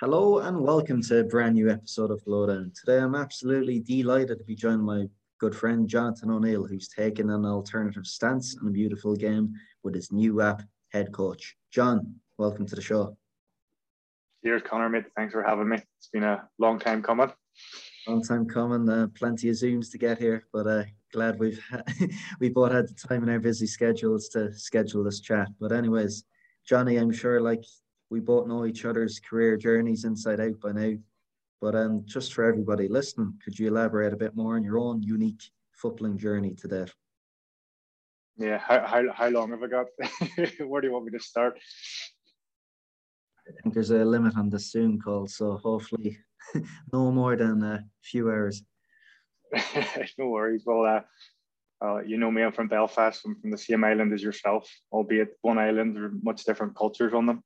Hello and welcome to a brand new episode of Lowdown. Today I'm absolutely delighted to be joined by my good friend Jonathon O'Neill, who's taken an alternative stance on a beautiful game with his new app, Head Coach. John, welcome to the show. Cheers, Connor, mate. Thanks for having me. It's been a long time coming. Long time coming. Uh, plenty of Zooms to get here, but uh, glad we've we both had the time in our busy schedules to schedule this chat. But anyways, Johnny, I'm sure like we both know each other's career journeys inside out by now. But um, just for everybody listening, could you elaborate a bit more on your own unique footballing journey to that? Yeah, how, how, how long have I got? Where do you want me to start? I think there's a limit on the Zoom call, so hopefully no more than a few hours. no worries. Well, uh, uh, you know me, I'm from Belfast. I'm from the same island as yourself, albeit one island, are much different cultures on them.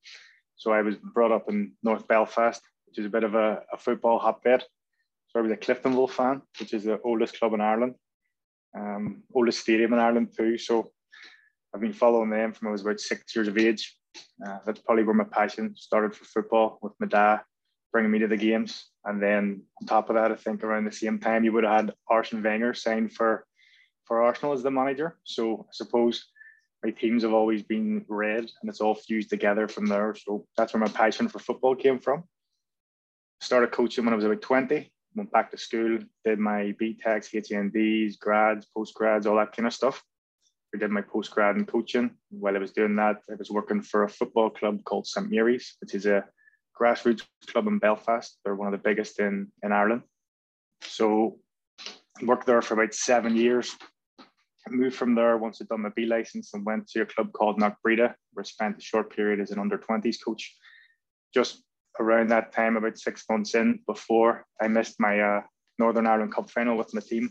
So I was brought up in North Belfast, which is a bit of a, a football hotbed. So I was a Cliftonville fan, which is the oldest club in Ireland, um, oldest stadium in Ireland too. So I've been following them from I was about six years of age. Uh, that's probably where my passion started for football with my dad bringing me to the games. And then on top of that, I think around the same time you would have had Arsene Wenger signed for for Arsenal as the manager. So I suppose my teams have always been red and it's all fused together from there. So that's where my passion for football came from. Started coaching when I was about 20, went back to school, did my BTECs, HNDs, grads, postgrads, all that kind of stuff. I did my postgrad in coaching. While I was doing that, I was working for a football club called St Mary's, which is a grassroots club in Belfast. They're one of the biggest in, in Ireland. So worked there for about seven years. Moved from there once I'd done my B license and went to a club called Knockbreda, where I spent a short period as an under 20s coach. Just around that time, about six months in, before I missed my uh, Northern Ireland Cup final with my team,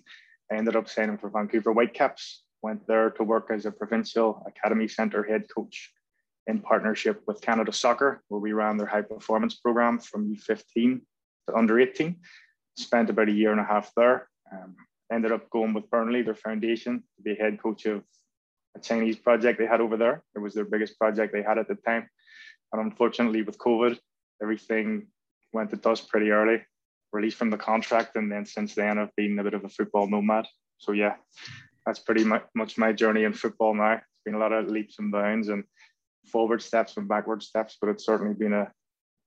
I ended up signing for Vancouver Whitecaps. Went there to work as a provincial academy centre head coach in partnership with Canada Soccer, where we ran their high performance program from U15 to under 18. Spent about a year and a half there. Um, ended up going with Burnley, their foundation, to be head coach of a Chinese project they had over there. It was their biggest project they had at the time. And unfortunately, with COVID, everything went to dust pretty early, released from the contract. And then since then, I've been a bit of a football nomad. So, yeah, that's pretty much my journey in football now. It's been a lot of leaps and bounds and forward steps and backward steps, but it's certainly been a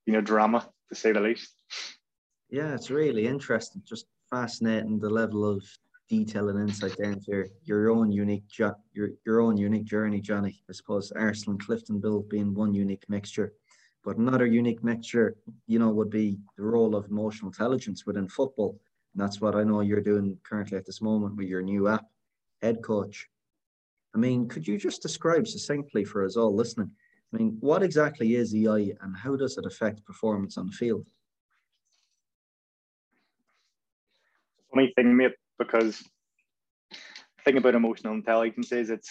been a drama to say the least. Yeah, it's really interesting. Just fascinating the level of detail and insight down to your own unique jo- your your own unique journey, Johnny. I suppose Arsenal and Cliftonville being one unique mixture, but another unique mixture, you know, would be the role of emotional intelligence within football. And that's what I know you're doing currently at this moment with your new app, Head Coach. I mean, could you just describe succinctly for us all listening? I mean, what exactly is EI and how does it affect performance on the field? Funny thing, mate, because the thing about emotional intelligence is it's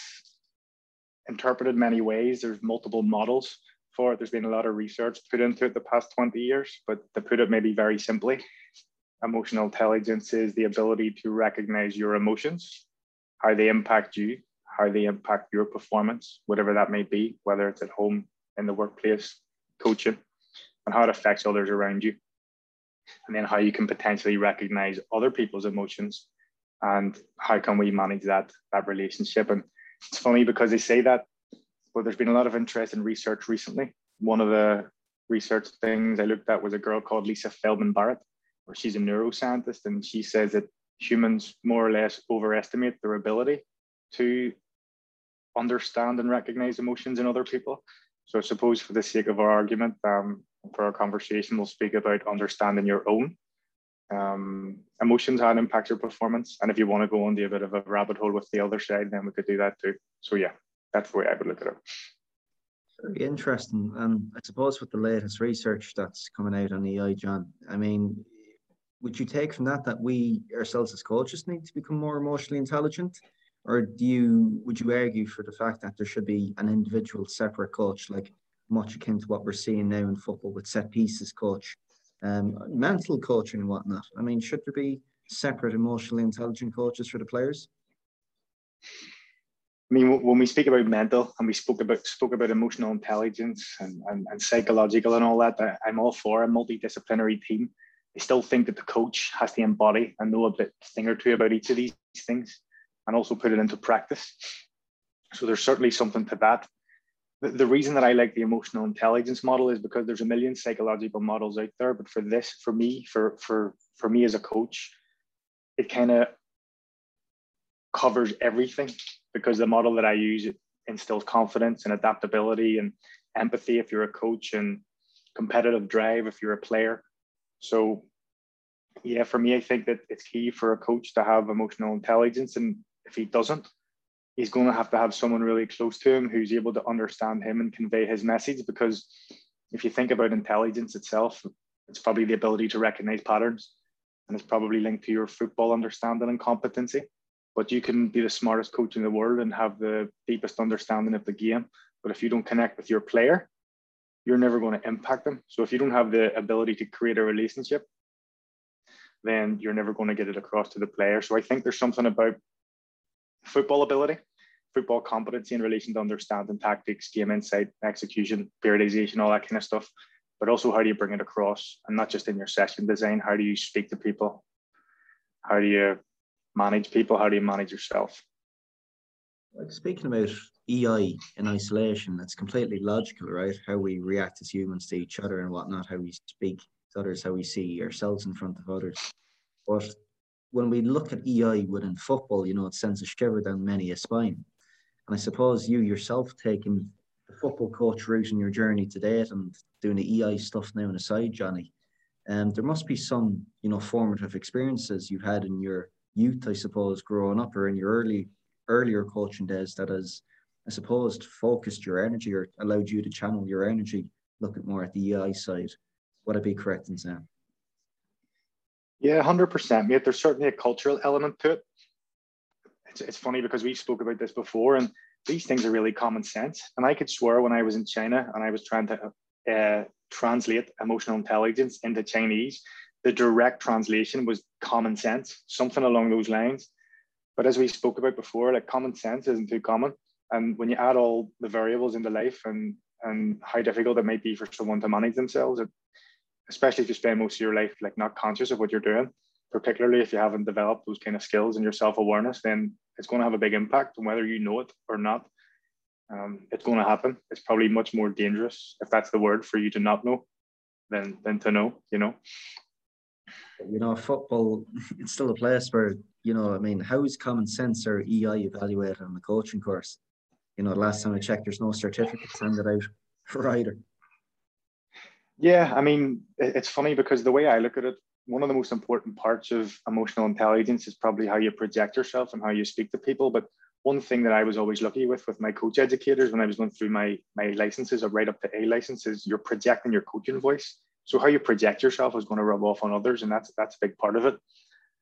interpreted many ways. There's multiple models for it. There's been a lot of research put into it the past 20 years, but to put it maybe very simply, emotional intelligence is the ability to recognize your emotions, how they impact you, how they impact your performance, whatever that may be, whether it's at home, in the workplace, coaching, and how it affects others around you and then how you can potentially recognize other people's emotions and how can we manage that that relationship. And it's funny because they say that but there's been a lot of interest in research recently. One of the research things i looked at was a girl called lisa feldman barrett where she's a neuroscientist and she says that humans more or less overestimate their ability to understand and recognize emotions in other people. So i suppose for the sake of our argument um, for our conversation, we'll speak about understanding your own um, emotions, how it impacts your performance. And if you want to go into a bit of a rabbit hole with the other side, then we could do that too. So yeah, that's the way I would look at it. Very interesting. And I suppose with the latest research that's coming out on EI, John, I mean, would you take from that that we ourselves as coaches need to become more emotionally intelligent? Or do you would you argue for the fact that there should be an individual separate coach like much akin to what we're seeing now in football with set pieces coach, um, mental coaching and whatnot. I mean, should there be separate emotionally intelligent coaches for the players? I mean, when we speak about mental and we spoke about spoke about emotional intelligence and, and, and psychological and all that, I'm all for a multidisciplinary team. I still think that the coach has to embody and know a bit thing or two about each of these things and also put it into practice. So there's certainly something to that. The, reason that I like the emotional intelligence model is because there's a million psychological models out there. But for this, for me, for for for me as a coach, it kind of covers everything because the model that I use instills confidence and adaptability and empathy if you're a coach and competitive drive if you're a player. So yeah, for me, I think that it's key for a coach to have emotional intelligence. And if he doesn't, he's going to have to have someone really close to him who's able to understand him and convey his message. Because if you think about intelligence itself, it's probably the ability to recognize patterns and it's probably linked to your football understanding and competency but you can be the smartest coach in the world and have the deepest understanding of the game. But if you don't connect with your player, you're never going to impact them. So if you don't have the ability to create a relationship, then you're never going to get it across to the player. So I think there's something about football ability, football competency in relation to understanding tactics, game insight, execution, periodization, all that kind of stuff. But also, how do you bring it across? And not just in your session design, how do you speak to people? How do you manage people? How do you manage yourself? Like speaking about EI in isolation, it's completely logical, right? How we react as humans to each other and whatnot, how we speak to others, how we see ourselves in front of others. But when we look at EI within football, you know, it sends a shiver down many a spine. And I suppose you yourself taking the football coach route in your journey to date and doing the EI stuff now on the side, Johnny, um, there must be some, you know, formative experiences you've had in your youth, I suppose, growing up or in your early earlier coaching days that has, I suppose, focused your energy or allowed you to channel your energy looking more at the EI side. Would I be correct in saying? Yeah, hundred percent, mate. There's certainly a cultural element to it. It's, it's funny because we spoke about this before, and these things are really common sense. And I could swear when I was in China and I was trying to uh, translate emotional intelligence into Chinese, the direct translation was common sense, something along those lines. But as we spoke about before, like common sense isn't too common. And when you add all the variables into life and and how difficult it might be for someone to manage themselves, especially if you spend most of your life like not conscious of what you're doing, particularly if you haven't developed those kind of skills and your self-awareness, then it's going to have a big impact on whether you know it or not. Um, it's going to happen. It's probably much more dangerous, if that's the word, for you to not know than than to know. You know, you know, football, it's still a place where, you know, I mean, how is common sense or EI evaluated on the coaching course? You know, the last time I checked, there's no certificates handed out for either. Yeah, I mean, it's funny because the way I look at it, one of the most important parts of emotional intelligence is probably how you project yourself and how you speak to people. But one thing that I was always lucky with with my coach educators when I was going through my my licenses or right up to A licenses, you're projecting your coaching voice. So how you project yourself is going to rub off on others, and that's that's a big part of it.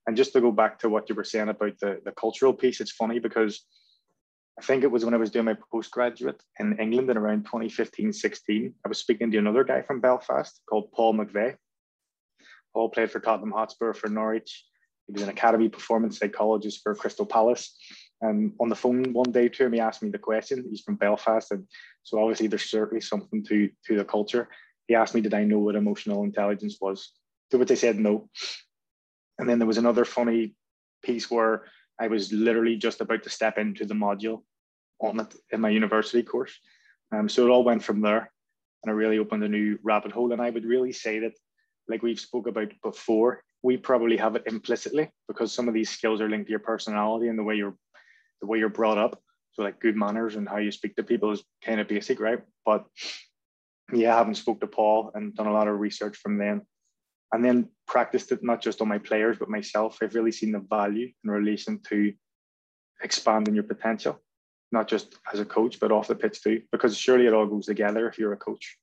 And just to go back to what you were saying about the, the cultural piece, it's funny because I think it was when I was doing my postgraduate in England in around 2015, 16. I was speaking to another guy from Belfast called Paul McVeigh. Paul played for Tottenham Hotspur for Norwich. He was an academy performance psychologist for Crystal Palace. And on the phone one day to him, he asked me the question. He's from Belfast. And so obviously there's certainly something to, to the culture he asked me, did I know what emotional intelligence was? To which I said no. And then there was another funny piece where I was literally just about to step into the module on it in my university course. Um, so it all went from there and it really opened a new rabbit hole. And I would really say that, like we've spoke about before, we probably have it implicitly because some of these skills are linked to your personality and the way you're the way you're brought up. So like good manners and how you speak to people is kind of basic, right? But yeah, I haven't spoke to Paul and done a lot of research from them. And then practiced it not just on my players, but myself. I've really seen the value in relation to expanding your potential, not just as a coach, but off the pitch too, because surely it all goes together if you're a coach.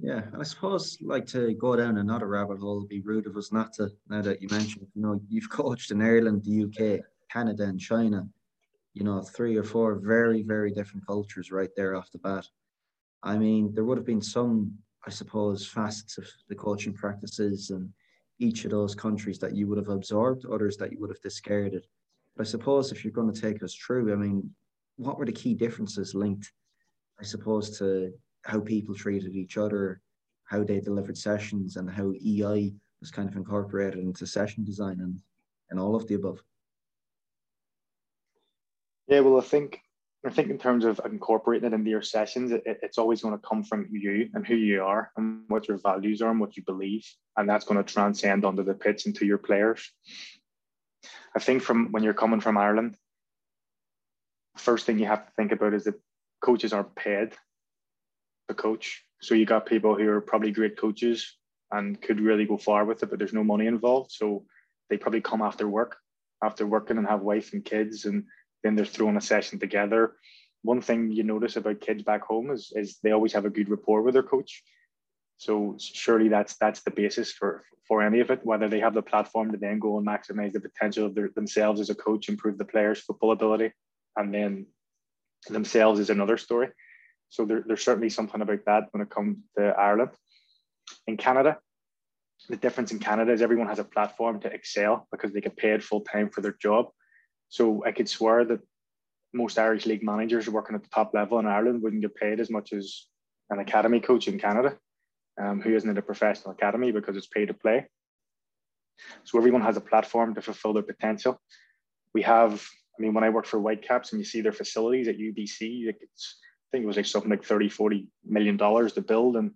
Yeah, I suppose like to go down another rabbit hole would be rude of us not to. Now that you mentioned, you know, you've coached in Ireland, the UK, Canada, and China. You know, three or four very, very different cultures right there off the bat. I mean, there would have been some, I suppose, facets of the coaching practices and each of those countries that you would have absorbed, others that you would have discarded. But I suppose if you're going to take us through, I mean, what were the key differences linked, I suppose, to how people treated each other, how they delivered sessions, and how EI was kind of incorporated into session design and, and all of the above? Yeah, well, I think I think in terms of incorporating it into your sessions, it, it's always going to come from you and who you are and what your values are and what you believe. And that's going to transcend onto the pitch and to your players. I think from when you're coming from Ireland, first thing you have to think about is that coaches are paid to coach. So you got people who are probably great coaches and could really go far with it, but there's no money involved. So they probably come after work, after working and have wife and kids, and then they're throwing a session together. One thing you notice about kids back home is, is they always have a good rapport with their coach. So surely that's that's the basis for for any of it. Whether they have the platform to then go and maximize the potential of their, themselves as a coach, improve the players' football ability, and then themselves is another story. So there, there's certainly something about that when it comes to Ireland. In Canada, the difference in Canada is everyone has a platform to excel because they get paid full time for their job. So I could swear that most Irish league managers working at the top level in Ireland wouldn't get paid as much as an academy coach in Canada, um, who isn't in a professional academy because it's pay to play. So everyone has a platform to fulfill their potential. We have, I mean, when I worked for Whitecaps and you see their facilities at UBC, it's, think it was like something like 30, 40 million dollars to build. And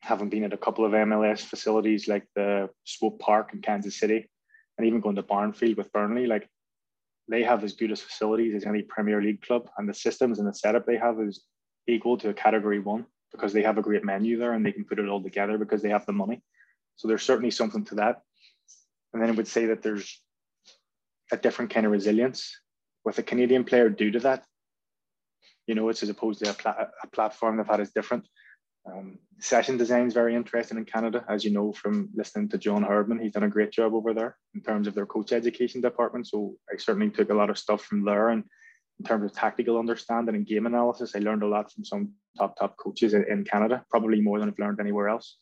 having been at a couple of MLS facilities like the Swope Park in Kansas City, and even going to Barnfield with Burnley, like they have as good as facilities as any Premier League club, and the systems and the setup they have is equal to a Category One because they have a great menu there and they can put it all together because they have the money. So there's certainly something to that. And then I would say that there's a different kind of resilience with a Canadian player due to that. You know, it's as opposed to a, pla- a platform they've had is different. Um, session design is very interesting in Canada, as you know from listening to John Herdman. He's done a great job over there in terms of their coach education department. So I certainly took a lot of stuff from there. And in terms of tactical understanding and game analysis, I learned a lot from some top top coaches in, in Canada, probably more than I've learned anywhere else.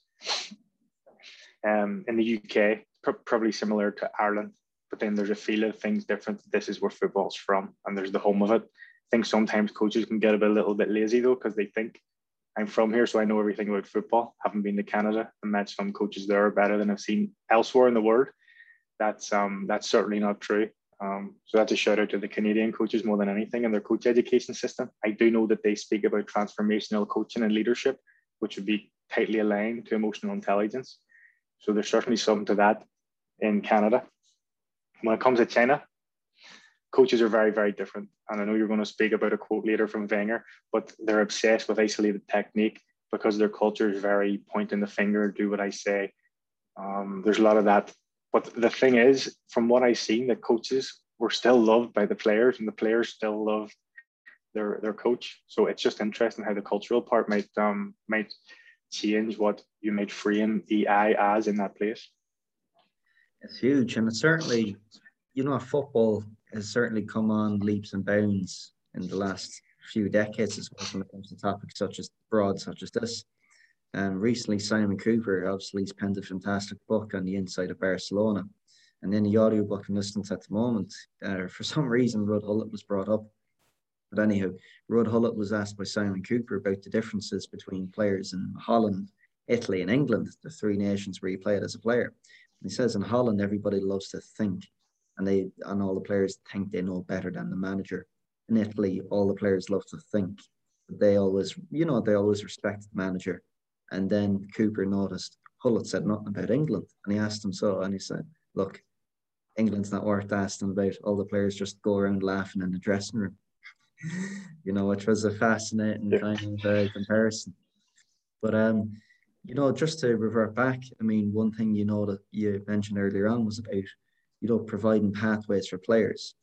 Um, in the UK, pr- probably similar to Ireland, but then there's a feel of things different. This is where football's from, and there's the home of it. Think sometimes coaches can get a, bit, a little bit lazy though, because they think I'm from here, so I know everything about football. Haven't been to Canada and met some coaches there better than I've seen elsewhere in the world. That's um that's certainly not true. Um, so that's a shout out to the Canadian coaches more than anything and their coach education system. I do know that they speak about transformational coaching and leadership, which would be tightly aligned to emotional intelligence. So there's certainly something to that in Canada. When it comes to China, coaches are very, very different. And I know you're going to speak about a quote later from Wenger, but they're obsessed with isolated technique because their culture is very point in the finger, do what I say. Um, there's a lot of that. But the thing is, from what I've seen, the coaches were still loved by the players, and the players still loved their their coach. So it's just interesting how the cultural part might um might change what you might frame EI as in that place. It's huge, and it's certainly, you know, football has certainly come on leaps and bounds in the last few decades as well when it comes to topics such as broad such as this. And recently, Simon Kuper obviously has penned a fantastic book on the inside of Barcelona. And in the audiobook I'm listening to at the moment, uh, for some reason, Ruud Gullit was brought up. But anyhow, Ruud Gullit was asked by Simon Kuper about the differences between players in Holland, Italy, and England, the three nations where he played as a player. And he says in Holland, everybody loves to think and they and all the players think they know better than the manager. In Italy, all the players love to think, they always, you know, they always respect the manager. And then Kuper noticed Gullit said nothing about England, and he asked him so, and he said, "Look, England's not worth asking about. All the players just go around laughing in the dressing room." you know, which was a fascinating yeah. kind of uh, comparison. But um, you know, just to revert back, I mean, one thing you know that you mentioned earlier on was about you know, providing pathways for players,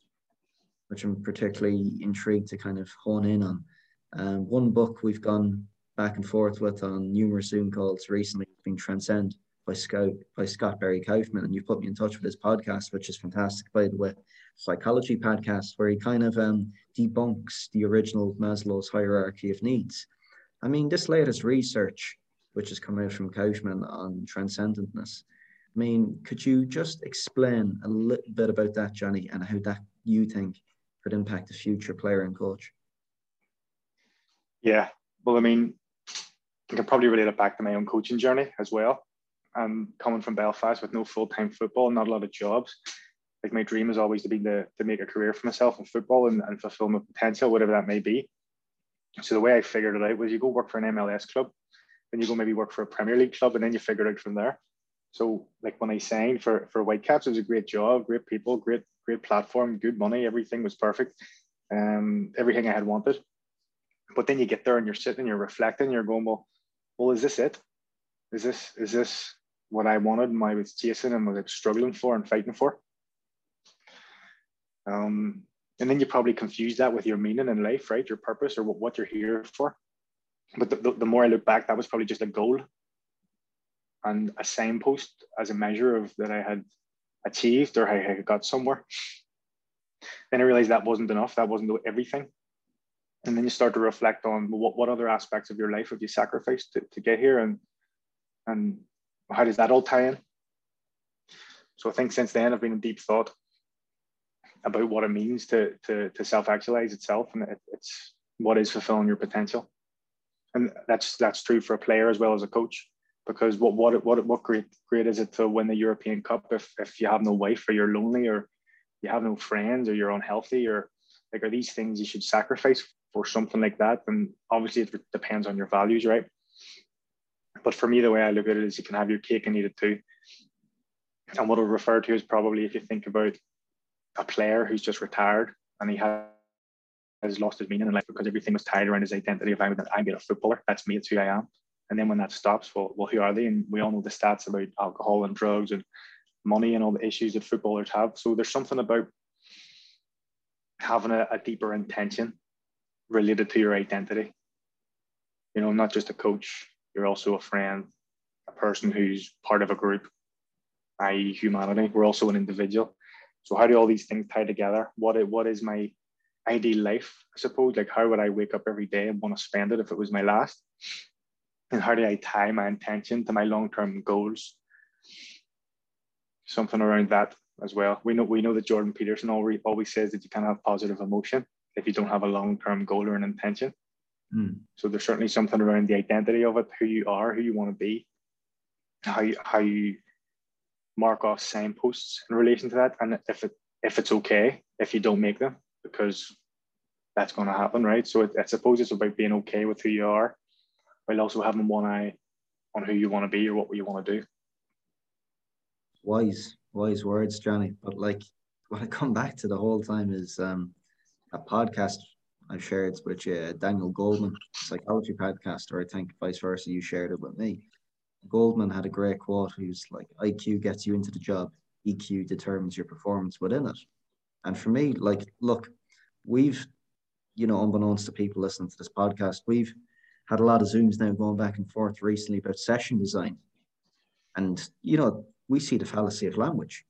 which I'm particularly intrigued to kind of hone in on. Um, one book we've gone back and forth with on numerous Zoom calls recently has been Transcend by Scott by Scott Barry Kaufman, and you've put me in touch with his podcast, which is fantastic, by the way, psychology podcast, where he kind of um, debunks the original Maslow's hierarchy of needs. I mean, this latest research, which has come out from Kaufman on transcendentness, I mean, could you just explain a little bit about that, Johnny, and how that you think could impact a future player and coach? Yeah, well, I mean, I can probably relate it back to my own coaching journey as well. And coming from Belfast with no full time football, not a lot of jobs. Like my dream is always to be to, to make a career for myself in football and, and fulfill my potential, whatever that may be. So the way I figured it out was you go work for an MLS club, then you go maybe work for a Premier League club, and then you figure it out from there. So like when I signed for for Whitecaps, it was a great job, great people, great great platform, good money, everything was perfect, um, everything I had wanted. But then you get there and you're sitting, you're reflecting, you're going, well, well, is this it? Is this is this what I wanted and I was chasing and was struggling for and fighting for? Um, and then you probably confuse that with your meaning in life, right? Your purpose or what you're here for. But the, the, the more I look back, that was probably just a goal and a signpost as a measure of that I had achieved or I had got somewhere. Then I realized that wasn't enough. That wasn't everything and then you start to reflect on what, what other aspects of your life have you sacrificed to, to get here and and how does that all tie in so i think since then i've been in deep thought about what it means to to, to self-actualize itself and it, it's what is fulfilling your potential and that's that's true for a player as well as a coach because what what what what great great is it to win the european cup if if you have no wife or you're lonely or you have no friends or you're unhealthy or like are these things you should sacrifice for something like that. And obviously, it depends on your values, right? But for me, the way I look at it is you can have your cake and eat it too. And what I'll refer to is probably if you think about a player who's just retired and he has, has lost his meaning in life because everything was tied around his identity of I'm, I'm a footballer. That's me. It's who I am. And then when that stops, well, well, who are they? And we all know the stats about alcohol and drugs and money and all the issues that footballers have. So there's something about having a, a deeper intention related to your identity. You know, not just a coach, you're also a friend, a person who's part of a group, i.e., humanity. We're also an individual. So, how do all these things tie together? What is, what is my ideal life? I suppose, like, how would I wake up every day and want to spend it if it was my last? And how do I tie my intention to my long term goals? Something around that as well. We know we know that Jordan Peterson always always says that you can't have positive emotion, if you don't have a long-term goal or an intention. Mm. So there's certainly something around the identity of it, who you are, who you want to be, how you, how you mark off signposts in relation to that, and if it if it's okay if you don't make them, because that's going to happen, right? So it, I suppose it's about being okay with who you are, while also having one eye on who you want to be or what you want to do. Wise, wise words, Johnny. But like what I come back to the whole time is um a podcast I shared with you, Daniel Goleman, psychology podcast, or I think vice versa, you shared it with me. Goldman had a great quote. He was like, IQ gets you into the job, EQ determines your performance within it. And for me, like, look, we've, you know, unbeknownst to people listening to this podcast, we've had a lot of Zooms now going back and forth recently about session design. And, you know, we see the fallacy of language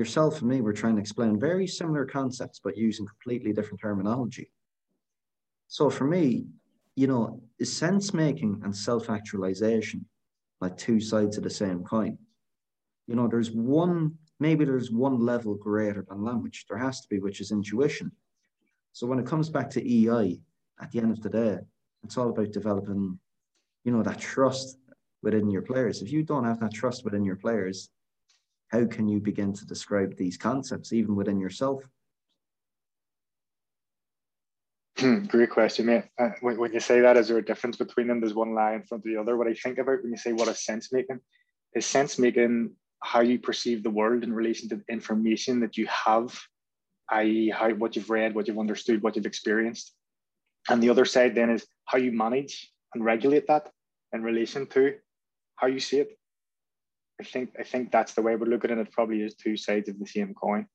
yourself and me were trying to explain very similar concepts, but using completely different terminology. So for me, you know, is sense making and self actualization like two sides of the same coin? You know, there's one, maybe there's one level greater than language. There has to be, which is intuition. So when it comes back to EI, at the end of the day, it's all about developing, you know, that trust within your players. If you don't have that trust within your players, how can you begin to describe these concepts even within yourself? Hmm, great question, mate. Uh, when, when, you say that, is there a difference between them? There's one lie in front of the other. What I think about when you say what is sense making is sense making how you perceive the world in relation to the information that you have, i.e., how what you've read, what you've understood, what you've experienced. And the other side then is how you manage and regulate that in relation to how you see it. I think I think that's the way we're looking at it. Probably is two sides of the same coin.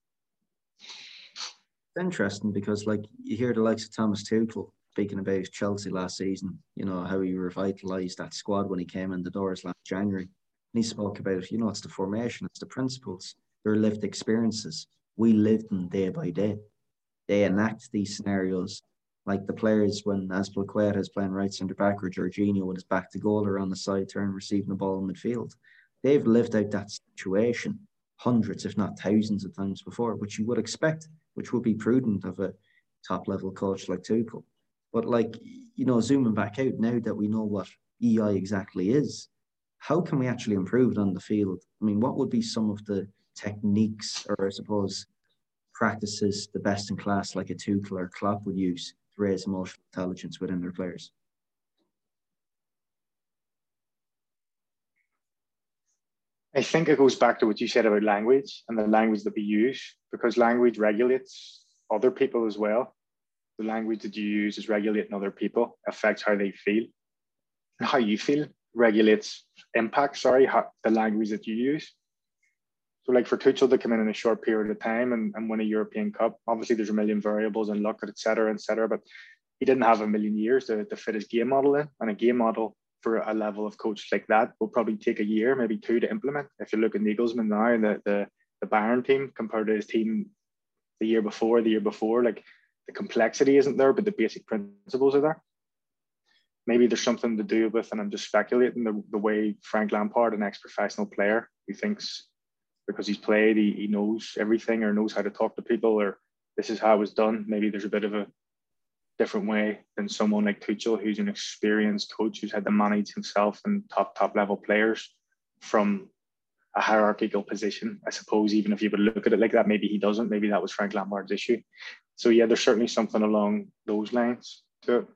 It's interesting because, like, you hear the likes of Thomas Tuchel speaking about Chelsea last season. You know how he revitalised that squad when he came in the doors last January. And he spoke about, you know, it's the formation, it's the principles, their lived experiences. We lived them day by day. They enact these scenarios like the players when Azpilicueta is playing right centre back or Jorginho with his back to goal or on the side turn receiving the ball in midfield they've lived out that situation hundreds, if not thousands of times before, which you would expect, which would be prudent of a top level coach like Tuchel. But like, you know, zooming back out now that we know what EI exactly is, how can we actually improve it on the field? I mean, what would be some of the techniques or I suppose practices the best in class like a Tuchel or Klopp would use raise emotional intelligence within their players? I think it goes back to what you said about language and the language that we use, because language regulates other people as well. The language that you use is regulating other people, affects how they feel. And how you feel regulates impact, sorry, how, the language that you use. So like for Tuchel to come in in a short period of time and, and win a European Cup, obviously there's a million variables and luck, et cetera, et cetera, but he didn't have a million years to, to fit his game model in. And a game model for a level of coach like that will probably take a year, maybe two to implement. If you look at Nagelsmann now, the the the Bayern team compared to his team the year before, the year before, like the complexity isn't there, but the basic principles are there. Maybe there's something to do with, and I'm just speculating, the, the way Frank Lampard, an ex-professional player, who thinks because he's played, he, he knows everything or knows how to talk to people, or this is how it was done. Maybe there's a bit of a different way than someone like Tuchel, who's an experienced coach who's had to manage himself and top top level players from a hierarchical position. I suppose even if you would look at it like that, maybe he doesn't. Maybe that was Frank Lampard's issue. So yeah, there's certainly something along those lines to it.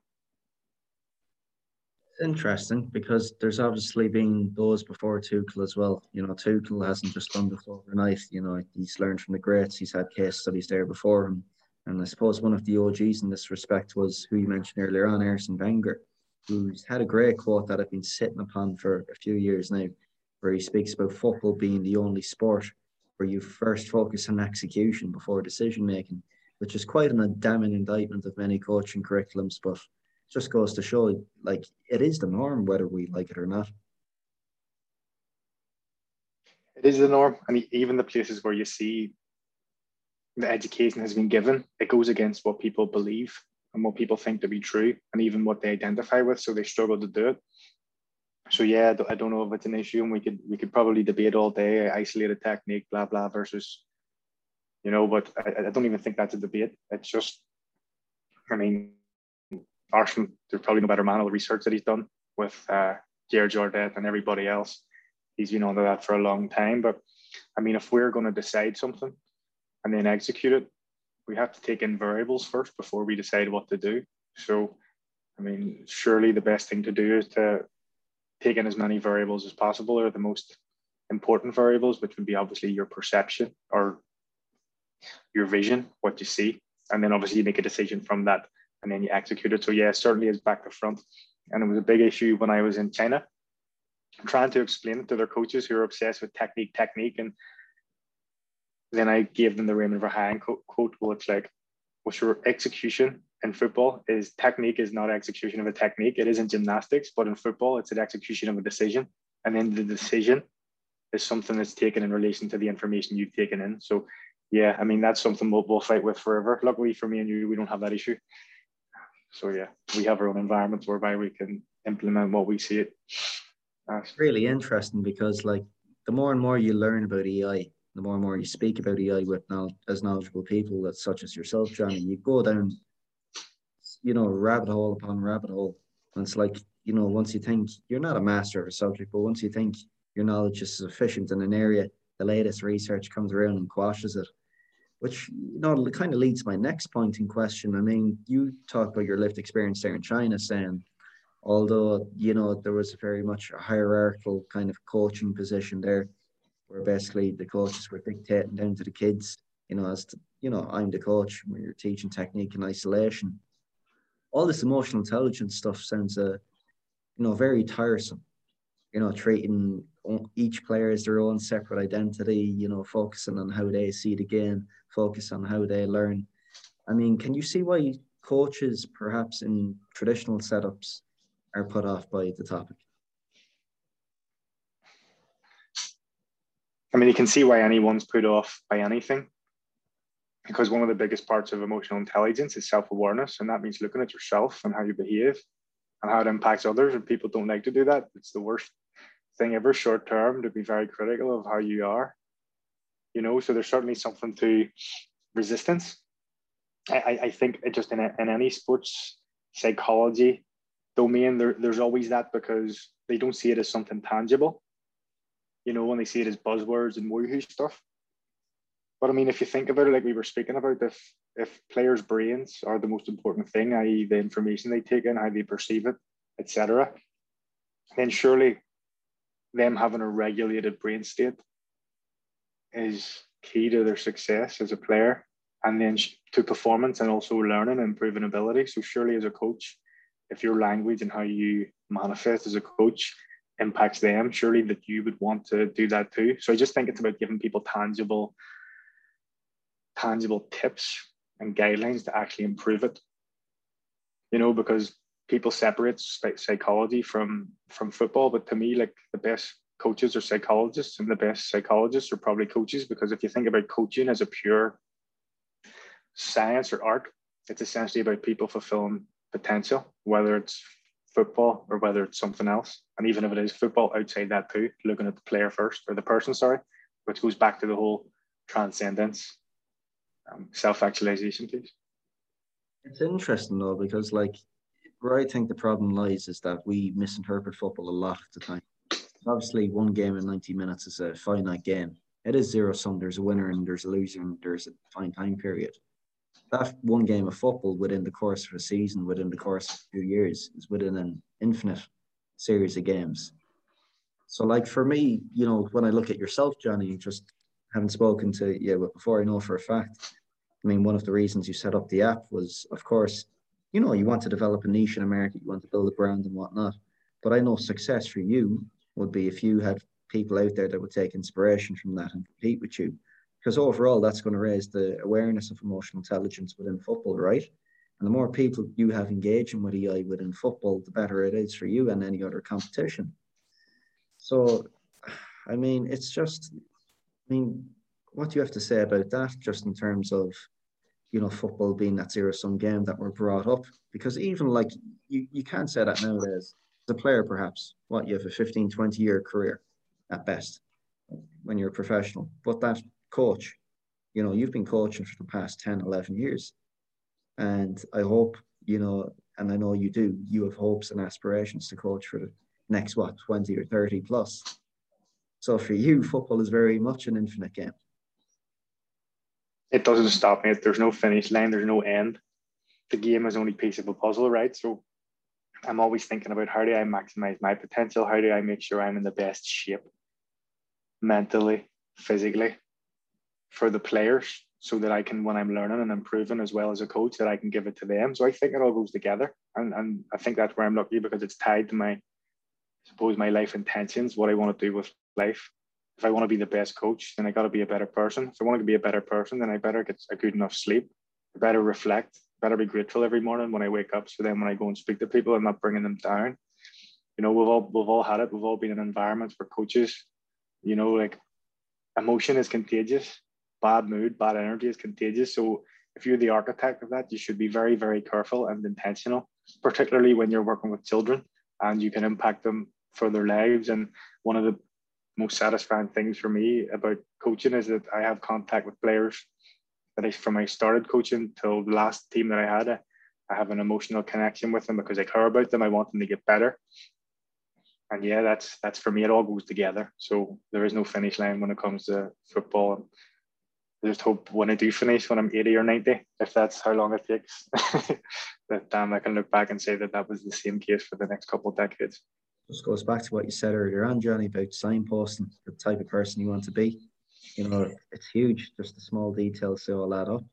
Interesting because there's obviously been those before Tuchel as well. You know, Tuchel hasn't just done this overnight. You know, he's learned from the greats. He's had case studies there before him and I suppose one of the OGs in this respect was who you mentioned earlier on, Arsene Wenger, who's had a great quote that I've been sitting upon for a few years now, where he speaks about football being the only sport where you first focus on execution before decision making, which is quite an damning indictment of many coaching curriculums, but just goes to show like it is the norm whether we like it or not. It is the norm, and even the places where you see the education has been given, it goes against what people believe and what people think to be true, and even what they identify with. So they struggle to do it. So yeah, I don't know if it's an issue, and we could we could probably debate all day, isolated technique, blah blah, versus, you know. But I, I don't even think that's a debate. It's just, I mean, Arsene, there's probably no better man all the research that he's done with uh, Gerard Jordet and everybody else. He's been under that for a long time. But I mean, if we're going to decide something, and then execute it, we have to take in variables first before we decide what to do. So, I mean, surely the best thing to do is to take in as many variables as possible, or the most important variables, which would be obviously your perception or your vision, what you see, and then obviously make a decision from that, and then you execute it. So yeah, certainly is back to front, and it was a big issue when I was in China, trying to explain it to their coaches who are obsessed with technique, technique, and then I gave them the Raymond Verheijen quote, well, it's like, what's your execution in football is technique is not execution of a technique. It is in gymnastics, but in football, it's an execution of a decision. And then the decision is something that's taken in relation to the information you've taken in. So, yeah, I mean, that's something we'll, we'll fight with forever. Luckily for me and you, we don't have that issue. So, yeah, we have our own environments whereby we can implement what we see it. It's really interesting because, like, the more and more you learn about EI, the more and more you speak about EI with now as knowledgeable people, that such as yourself, Johnny, you go down, you know, rabbit hole upon rabbit hole. And it's like, you know, once you think you're not a master of a subject, but once you think your knowledge is sufficient in an area, the latest research comes around and quashes it. Which, you know, kind of leads my next point in question. I mean, you talk about your lived experience there in China, saying although, you know, there was very much a hierarchical kind of coaching position there where basically the coaches were dictating down to the kids, you know, as to, you know, I'm the coach when you're teaching technique in isolation. All this emotional intelligence stuff sounds, uh, you know, very tiresome. You know, treating each player as their own separate identity, you know, focusing on how they see the game, focus on how they learn. I mean, can you see why coaches, perhaps in traditional setups, are put off by the topic? I mean, you can see why anyone's put off by anything because one of the biggest parts of emotional intelligence is self awareness. And that means looking at yourself and how you behave and how it impacts others. And people don't like to do that. It's the worst thing ever short term to be very critical of how you are. You know, so there's certainly something to resistance. I, I think just in, a, in any sports psychology domain, there, there's always that because they don't see it as something tangible. You know, when they see it as buzzwords and woohoo stuff. But I mean, if you think about it, like we were speaking about, if if players' brains are the most important thing, i.e., the information they take in, how they perceive it, etc., then surely them having a regulated brain state is key to their success as a player and then to performance and also learning and improving ability. So surely as a coach, if your language and how you manifest as a coach impacts them, surely that you would want to do that too. So I just think it's about giving people tangible, tangible tips and guidelines to actually improve it. You know, because people separate psychology from from football, but to me, like the best coaches are psychologists, and the best psychologists are probably coaches. Because if you think about coaching as a pure science or art, it's essentially about people fulfilling potential, whether it's football or whether it's something else. And even if it is football outside that too, looking at the player first or the person, sorry, which goes back to the whole transcendence, um, self-actualization piece. It's interesting though, because like where I think the problem lies is that we misinterpret football a lot of the time. Obviously, one game in 90 minutes is a finite game. It is zero sum. There's a winner and there's a loser and there's a fine time period that one game of football within the course of a season, within the course of a few years, is within an infinite series of games. So, like for me, you know, when I look at yourself, Johnny, just having spoken to you, before I know for a fact, I mean, one of the reasons you set up the app was, of course, you know, you want to develop a niche in America, you want to build a brand and whatnot. But I know success for you would be if you had people out there that would take inspiration from that and compete with you because overall that's going to raise the awareness of emotional intelligence within football, right? And the more people you have engaging with EI within football, the better it is for you and any other competition. So, I mean, it's just, I mean, what do you have to say about that, just in terms of, you know, football being that zero sum game that we're brought up? Because even like, you, you can't say that nowadays. As a player, perhaps, what, you have a 15, 20 year career at best when you're a professional, but that coach. You know, you've been coaching for the past 10, 11 years. And I hope, you know, and I know you do, you have hopes and aspirations to coach for the next, what, 20 or 30 plus. So for you, football is very much an infinite game. It doesn't stop me. There's no finish line, there's no end. The game is only piece of a puzzle, right? So I'm always thinking about how do I maximize my potential? How do I make sure I'm in the best shape mentally, physically, for the players so that I can, when I'm learning and improving as well as a coach, that I can give it to them. So I think it all goes together. And, and I think that's where I'm lucky because it's tied to my, I suppose, my life intentions, what I want to do with life. If I want to be the best coach, then I got to be a better person. If I want to be a better person, then I better get a good enough sleep. I better reflect, better be grateful every morning when I wake up. So then when I go and speak to people, I'm not bringing them down. You know, we've all we've all had it. We've all been in environments where coaches, you know, like emotion is contagious bad mood, bad energy is contagious. So if you're the architect of that, you should be very, very careful and intentional, particularly when you're working with children and you can impact them for their lives. And one of the most satisfying things for me about coaching is that I have contact with players that I, from I started coaching till the last team that I had, I have an emotional connection with them because I care about them. I want them to get better. And yeah, that's that's for me. It all goes together. So there is no finish line when it comes to football. I just hope when I do finish, when I'm 80 or 90, if that's how long it takes, that um, I can look back and say that that was the same case for the next couple of decades. Just goes back to what you said earlier on, Johnny, about signposting, the type of person you want to be. You know, it's huge, just the small details they all add up.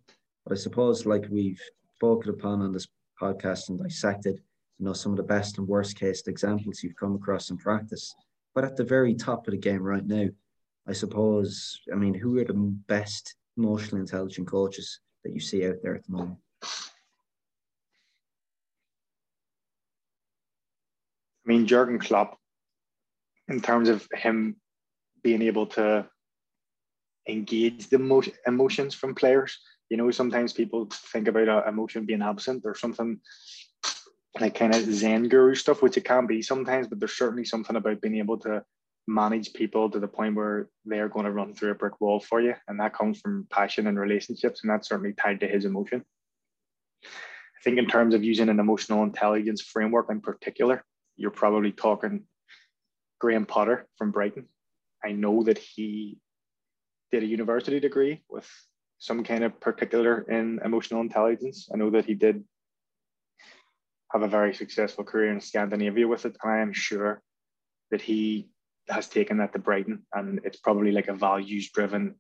But I suppose, like we've spoken upon on this podcast and dissected, you know, some of the best and worst case examples you've come across in practice. But at the very top of the game right now, I suppose, I mean, who are the best emotionally intelligent coaches that you see out there at the moment? I mean, Jurgen Klopp, in terms of him being able to engage the emotions from players. You know, sometimes people think about uh, emotion being absent or something like kind of Zen guru stuff, which it can be sometimes, but there's certainly something about being able to manage people to the point where they're going to run through a brick wall for you. And that comes from passion and relationships. And that's certainly tied to his emotion. I think, in terms of using an emotional intelligence framework in particular, you're probably talking Graham Potter from Brighton. I know that he did a university degree with some kind of particular in emotional intelligence. I know that he did have a very successful career in Scandinavia with it. And I am sure that he has taken that to Brighton and it's probably like a values driven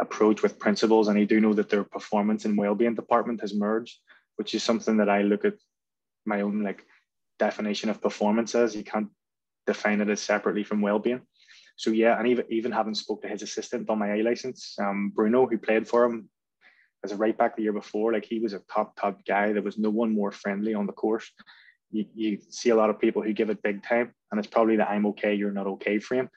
approach with principles. And I do know that their performance and well-being department has merged, which is something that I look at my own like definition of performance as. You can't define it as separately from well-being. So yeah, and even even having spoke to his assistant on my A license, um, Bruno, who played for him as a right back the year before, like he was a top top guy. There was no one more friendly on the course. You, you see a lot of people who give it big time, and it's probably that I'm okay, you're not okay frame.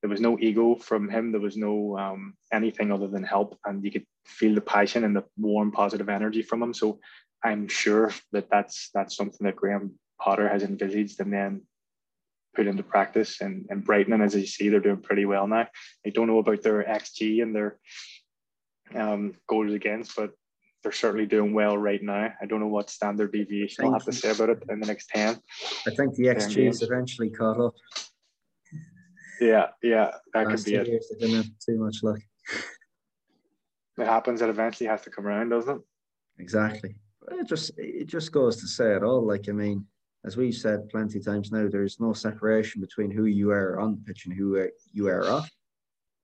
There was no ego from him. There was no um, anything other than help, and you could feel the passion and the warm, positive energy from him. So I'm sure that that's that's something that Graham Potter has envisaged, and then put into practice and, and Brighton. And as you see, they're doing pretty well now. I don't know about their XG and their um, goals against, but they're certainly doing well right now. I don't know what standard deviation I'll have to say about it in the next 10. I think the XG is eventually caught up. Yeah, yeah, that Last could be it. Years, they didn't have too much luck. It happens. It eventually has to come around, doesn't it? Exactly. It just it just goes to say it all. Like I mean, as we've said plenty of times now, there's no separation between who you are on the pitch and who uh, you are off.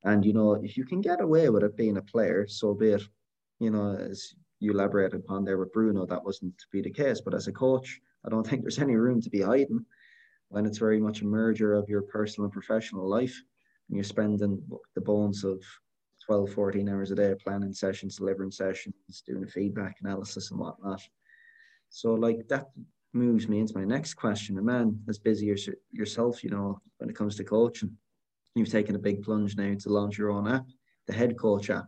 And you know, if you can get away with it being a player, so be it. You know, as you elaborated upon there with Bruno, that wasn't to be the case. But as a coach, I don't think there's any room to be hiding when it's very much a merger of your personal and professional life. And you're spending the bones of 12, 14 hours a day planning sessions, delivering sessions, doing feedback analysis and whatnot. So like that moves me into my next question. A man as busy as yourself, you know, when it comes to coaching, you've taken a big plunge now to launch your own app, the Head Coach app,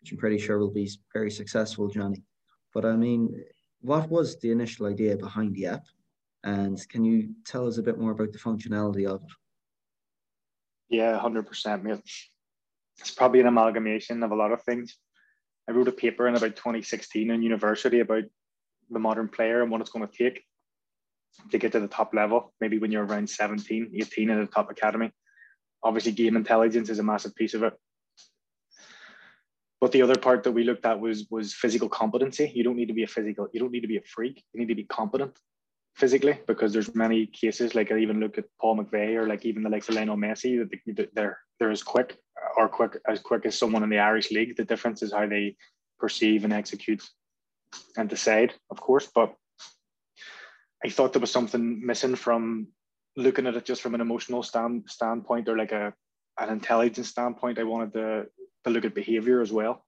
which I'm pretty sure will be very successful, Johnny. But I mean, what was the initial idea behind the app? And can you tell us a bit more about the functionality of it? Yeah, 100%, mate. It's probably an amalgamation of a lot of things. I wrote a paper in about 2016 in university about the modern player and what it's going to take to get to the top level, maybe when you're around 17, 18 in the top academy. Obviously, game intelligence is a massive piece of it. But the other part that we looked at was was physical competency. You don't need to be a physical, you don't need to be a freak. You need to be competent physically because there's many cases like I even look at Paul McVeigh or like even the likes of Lionel Messi that they're they're as quick or quick as quick as someone in the Irish league. The difference is how they perceive and execute and decide, of course. But I thought there was something missing from looking at it just from an emotional stand, standpoint or like a an intelligence standpoint. I wanted to, to look at behavior as well.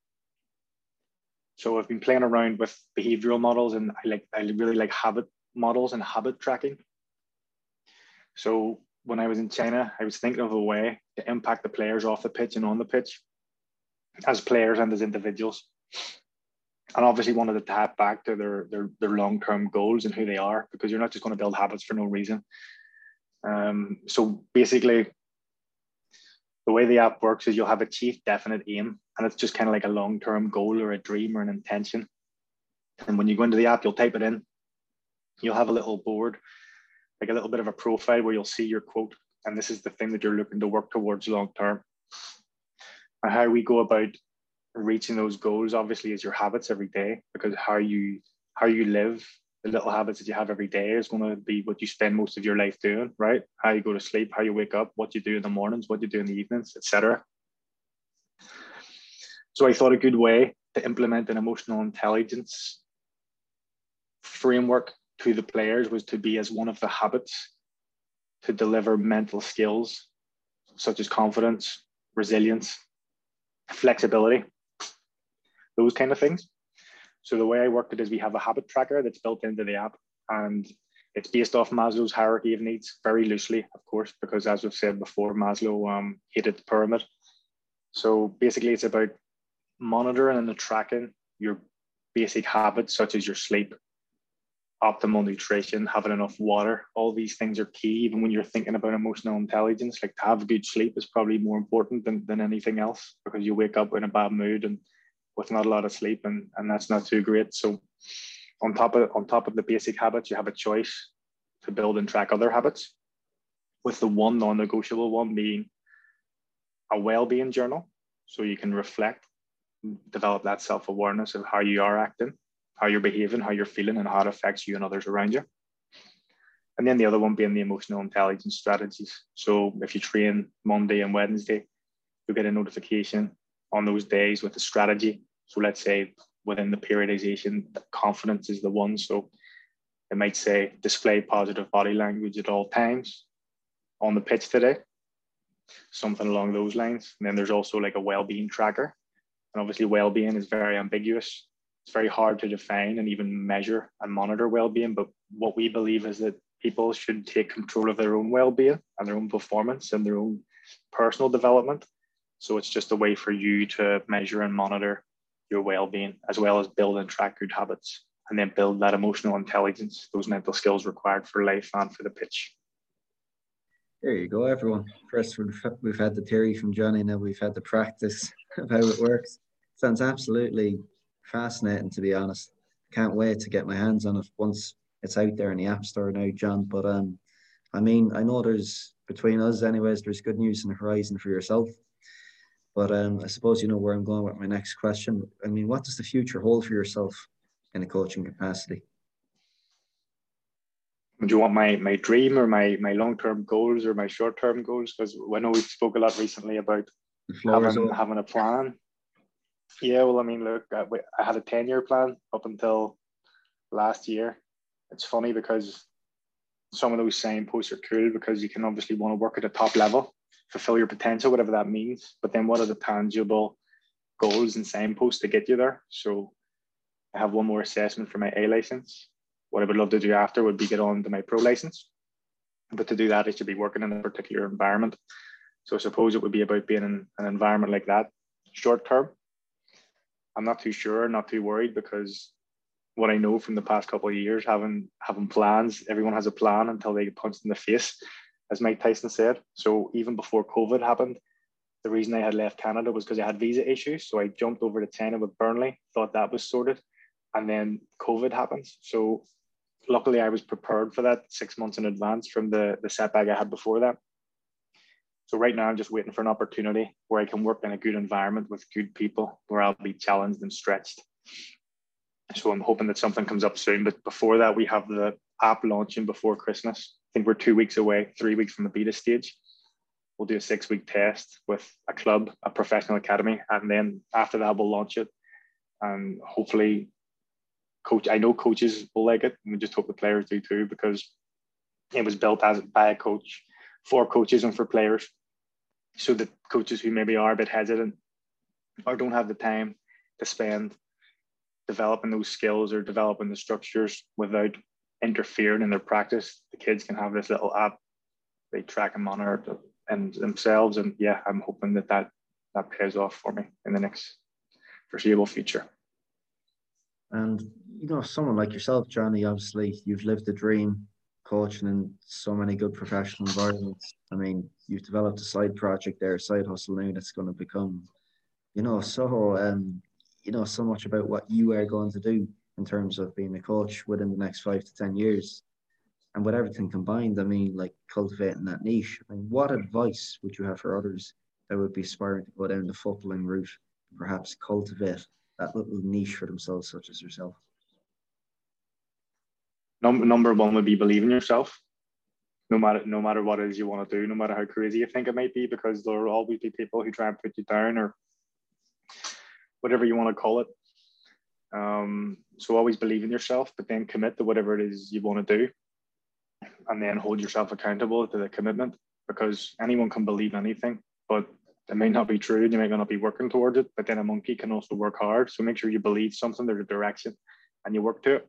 So I've been playing around with behavioral models and I like I really like habit models and habit tracking. So when I was in China, I was thinking of a way to impact the players off the pitch and on the pitch as players and as individuals and obviously wanted to tap back to their their, their long-term goals and who they are because you're not just going to build habits for no reason. Um, so basically the way the app works is you'll have a chief definite aim and it's just kind of like a long-term goal or a dream or an intention. And when you go into the app you'll type it in. You'll have a little board like a little bit of a profile where you'll see your quote and this is the thing that you're looking to work towards long term and how we go about reaching those goals obviously is your habits every day because how you how you live the little habits that you have every day is going to be what you spend most of your life doing right? How you go to sleep how you wake up what you do in the mornings what you do in the evenings etc so i thought a good way to implement an emotional intelligence framework to the players was to be as one of the habits to deliver mental skills such as confidence resilience flexibility those kind of things. So the way I worked it is we have a habit tracker that's built into the app and it's based off Maslow's hierarchy of needs very loosely, of course, because as we've said before, Maslow um, hated the pyramid. So basically it's about monitoring and tracking your basic habits such as your sleep, optimal nutrition, having enough water. All these things are key, even when you're thinking about emotional intelligence. Like to have good sleep is probably more important than, than anything else because you wake up in a bad mood and with not a lot of sleep, and, and that's not too great. So on top of on top of the basic habits, you have a choice to build and track other habits. With the one non-negotiable one being a well-being journal, so you can reflect, develop that self-awareness of how you are acting how you're behaving, how you're feeling, and how it affects you and others around you. And then the other one being the emotional intelligence strategies. So if you train Monday and Wednesday, you'll get a notification on those days with a strategy. So let's say within the periodization, confidence is the one. So it might say display positive body language at all times on the pitch today, something along those lines. And then there's also like a well-being tracker. And obviously well-being is very ambiguous it's very hard to define and even measure and monitor well-being but what we believe is that people should take control of their own well-being and their own performance and their own personal development so it's just a way for you to measure and monitor your well-being as well as build and track good habits and then build that emotional intelligence those mental skills required for life and for the pitch there you go everyone first we've had the theory from johnny now we've had the practice of how it works sounds absolutely fascinating to be honest. Can't wait to get my hands on it once it's out there in the app store now, John. But um, I mean, I know there's between us, anyways. There's good news in the horizon for yourself. But um, I suppose you know where I'm going with my next question. I mean, what does the future hold for yourself in a coaching capacity? Do you want my my dream or my my long term goals or my short term goals? Because I know we spoke a lot recently about having, having a plan. Yeah, well, I mean, look, I, I had a 10 year plan up until last year. It's funny because some of those signposts are cool because you can obviously want to work at a top level, fulfill your potential, whatever that means. But then what are the tangible goals and signposts to get you there? So I have one more assessment for my A license. What I would love to do after would be get on to my pro license. But to do that, I should be working in a particular environment. So I suppose it would be about being in an environment like that short term I'm not too sure, not too worried because what I know from the past couple of years, having having plans, everyone has a plan until they get punched in the face, as Mike Tyson said. So even before COVID happened, the reason I had left Canada was because I had visa issues. So I jumped over to China with Burnley, thought that was sorted, and then COVID happens. So luckily I was prepared for that six months in advance from the the setback I had before that. So right now I'm just waiting for an opportunity where I can work in a good environment with good people where I'll be challenged and stretched. So I'm hoping that something comes up soon. But before that, we have the app launching before Christmas. Think we're two weeks away, three weeks from the beta stage. We'll do a six week test with a club, a professional academy, and then after that we'll launch it. And hopefully coach I know coaches will like it. And we just hope the players do too, because it was built as by a coach for coaches and for players so the coaches who maybe are a bit hesitant or don't have the time to spend developing those skills or developing the structures without interfering in their practice, the kids can have this little app they track and monitor and themselves. And yeah, I'm hoping that that that pays off for me in the next foreseeable future. And you know, someone like yourself, Johnny, obviously you've lived the dream coaching in so many good professional environments. I mean, you've developed a side project there, side hustle now that's going to become, you know, so um, you know, so much about what you are going to do in terms of being a coach within the next five to ten years. And with everything combined, I mean, like cultivating that niche. I mean, what advice would you have for others that would be aspiring to go down the footballing route, perhaps cultivate that little niche for themselves, such as yourself? number number one would be believe in yourself no matter no matter what it is you want to do no matter how crazy you think it might be because there will always be people who try and put you down or whatever you want to call it um, so always believe in yourself but then commit to whatever it is you want to do and then hold yourself accountable to the commitment because anyone can believe anything but it may not be true you may not be working towards it but then a monkey can also work hard so make sure you believe something there's a direction and you work to it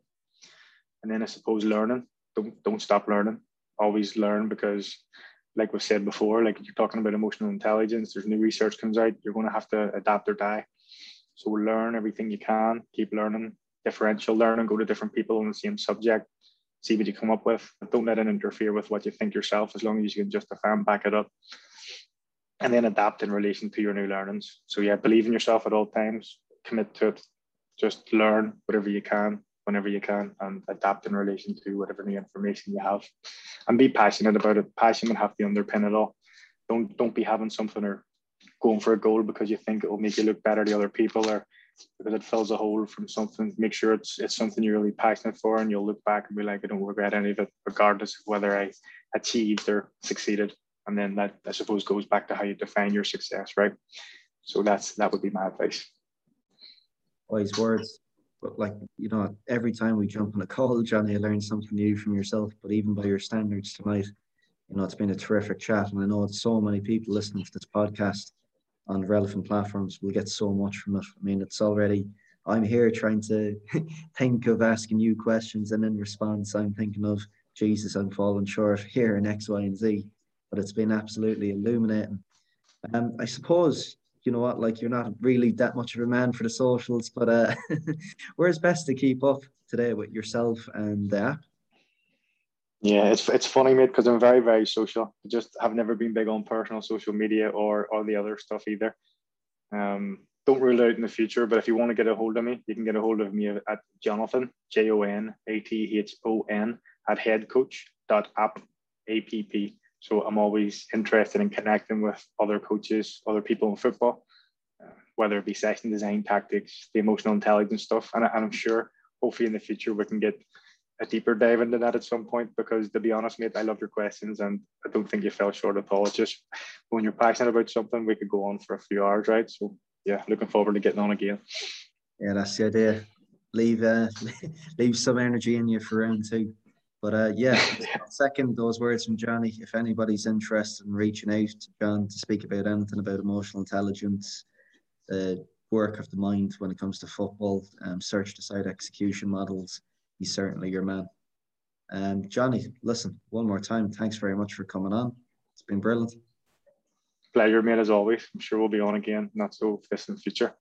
and then I suppose learning. Don't don't stop learning. Always learn because, like we said before, like you're talking about emotional intelligence. There's new research comes out. You're going to have to adapt or die. So learn everything you can. Keep learning. Differential learning. Go to different people on the same subject. see what you come up with. Don't let it interfere with what you think yourself, as long as you can justify and back it up. And then adapt in relation to your new learnings. So yeah, believe in yourself at all times, commit to it, just learn whatever you can, whenever you can, and adapt in relation to whatever new information you have. And be passionate about it. Passion will have to underpin it all. Don't don't be having something or going for a goal because you think it will make you look better to other people or because it fills a hole from something. Make sure it's it's something you're really passionate for, and you'll look back and be like, I don't regret any of it, regardless of whether I achieved or succeeded. And then that I suppose goes back to how you define your success, right? So that's that would be my advice. Wise words. But like you know, every time we jump on a call, Johnny, I learn something new from yourself. But even by your standards tonight, you know, it's been a terrific chat, and I know it's so many people listening to this podcast on relevant platforms will get so much from it. I mean, it's already, I'm here trying to think of asking you questions, and in response, I'm thinking of, Jesus, I'm falling short here in X, Y, and Z. But it's been absolutely illuminating. Um, I suppose, you know what, like you're not really that much of a man for the socials, but uh, where's best to keep up today with yourself and the app? Yeah, it's it's funny, mate, because I'm very very social. I just have never been big on personal social media or all the other stuff either. Um, don't rule out in the future, but if you want to get a hold of me, you can get a hold of me at Jonathon J O N A T H O N at headcoach.app app. So I'm always interested in connecting with other coaches, other people in football, uh, whether it be session design tactics, the emotional intelligence stuff, and, and I'm sure hopefully in the future we can get a deeper dive into that at some point because to be honest, mate, I love your questions and I don't think you fell short at all. It's just when you're passionate about something, we could go on for a few hours, right? So yeah, looking forward to getting on again. Yeah, that's the idea. Leave uh, leave some energy in you for round two. But uh, yeah, second those words from Johnny. If anybody's interested in reaching out to John to speak about anything about emotional intelligence, the work of the mind when it comes to football, um, search decide execution models, he's certainly your man. Um, Johnny, listen, one more time, thanks very much for coming on. It's been brilliant. Pleasure, mate, as always. I'm sure we'll be on again, not so distant future.